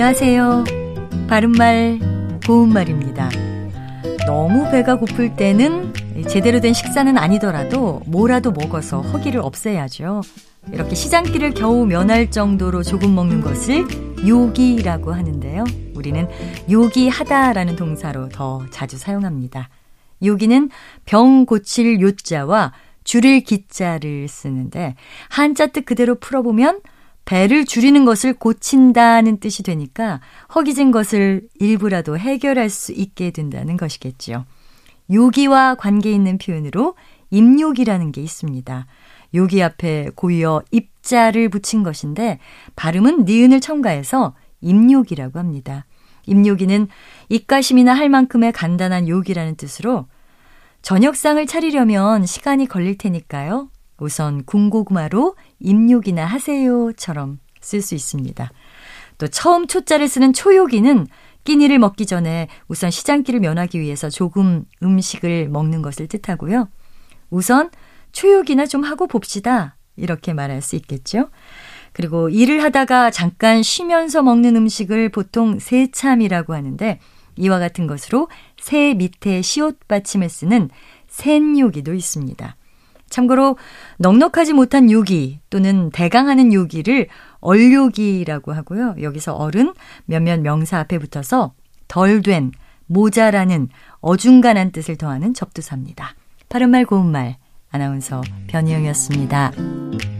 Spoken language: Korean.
안녕하세요. 바른말, 고운말입니다. 너무 배가 고플 때는 제대로 된 식사는 아니더라도 뭐라도 먹어서 허기를 없애야죠. 이렇게 시장길을 겨우 면할 정도로 조금 먹는 것을 요기라고 하는데요. 우리는 요기하다라는 동사로 더 자주 사용합니다. 요기는 병 고칠 요자와 줄일 기자를 쓰는데 한자 뜻 그대로 풀어보면 배를 줄이는 것을 고친다는 뜻이 되니까 허기진 것을 일부라도 해결할 수 있게 된다는 것이겠지요. 요기와 관계 있는 표현으로 임요기라는 게 있습니다. 요기 앞에 고이어 입자를 붙인 것인데 발음은 니은을 첨가해서 임요기라고 합니다. 임요기는 입가심이나 할 만큼의 간단한 요기라는 뜻으로 저녁상을 차리려면 시간이 걸릴 테니까요. 우선 군고구마로 입욕이나 하세요처럼 쓸 수 있습니다. 또 처음 초자를 쓰는 초요기는 끼니를 먹기 전에 우선 시장길을 면하기 위해서 조금 음식을 먹는 것을 뜻하고요. 우선 초요기나 좀 하고 봅시다. 이렇게 말할 수 있겠죠. 그리고 일을 하다가 잠깐 쉬면서 먹는 음식을 보통 세참이라고 하는데 이와 같은 것으로 새 밑에 시옷 받침을 쓰는 센요기도 있습니다. 참고로 넉넉하지 못한 요기 또는 대강하는 요기를 얼요기라고 하고요. 여기서 얼은 몇몇 명사 앞에 붙어서 덜 된, 모자라는, 어중간한 뜻을 더하는 접두사입니다. 바른말 고운말 아나운서 변희영이었습니다.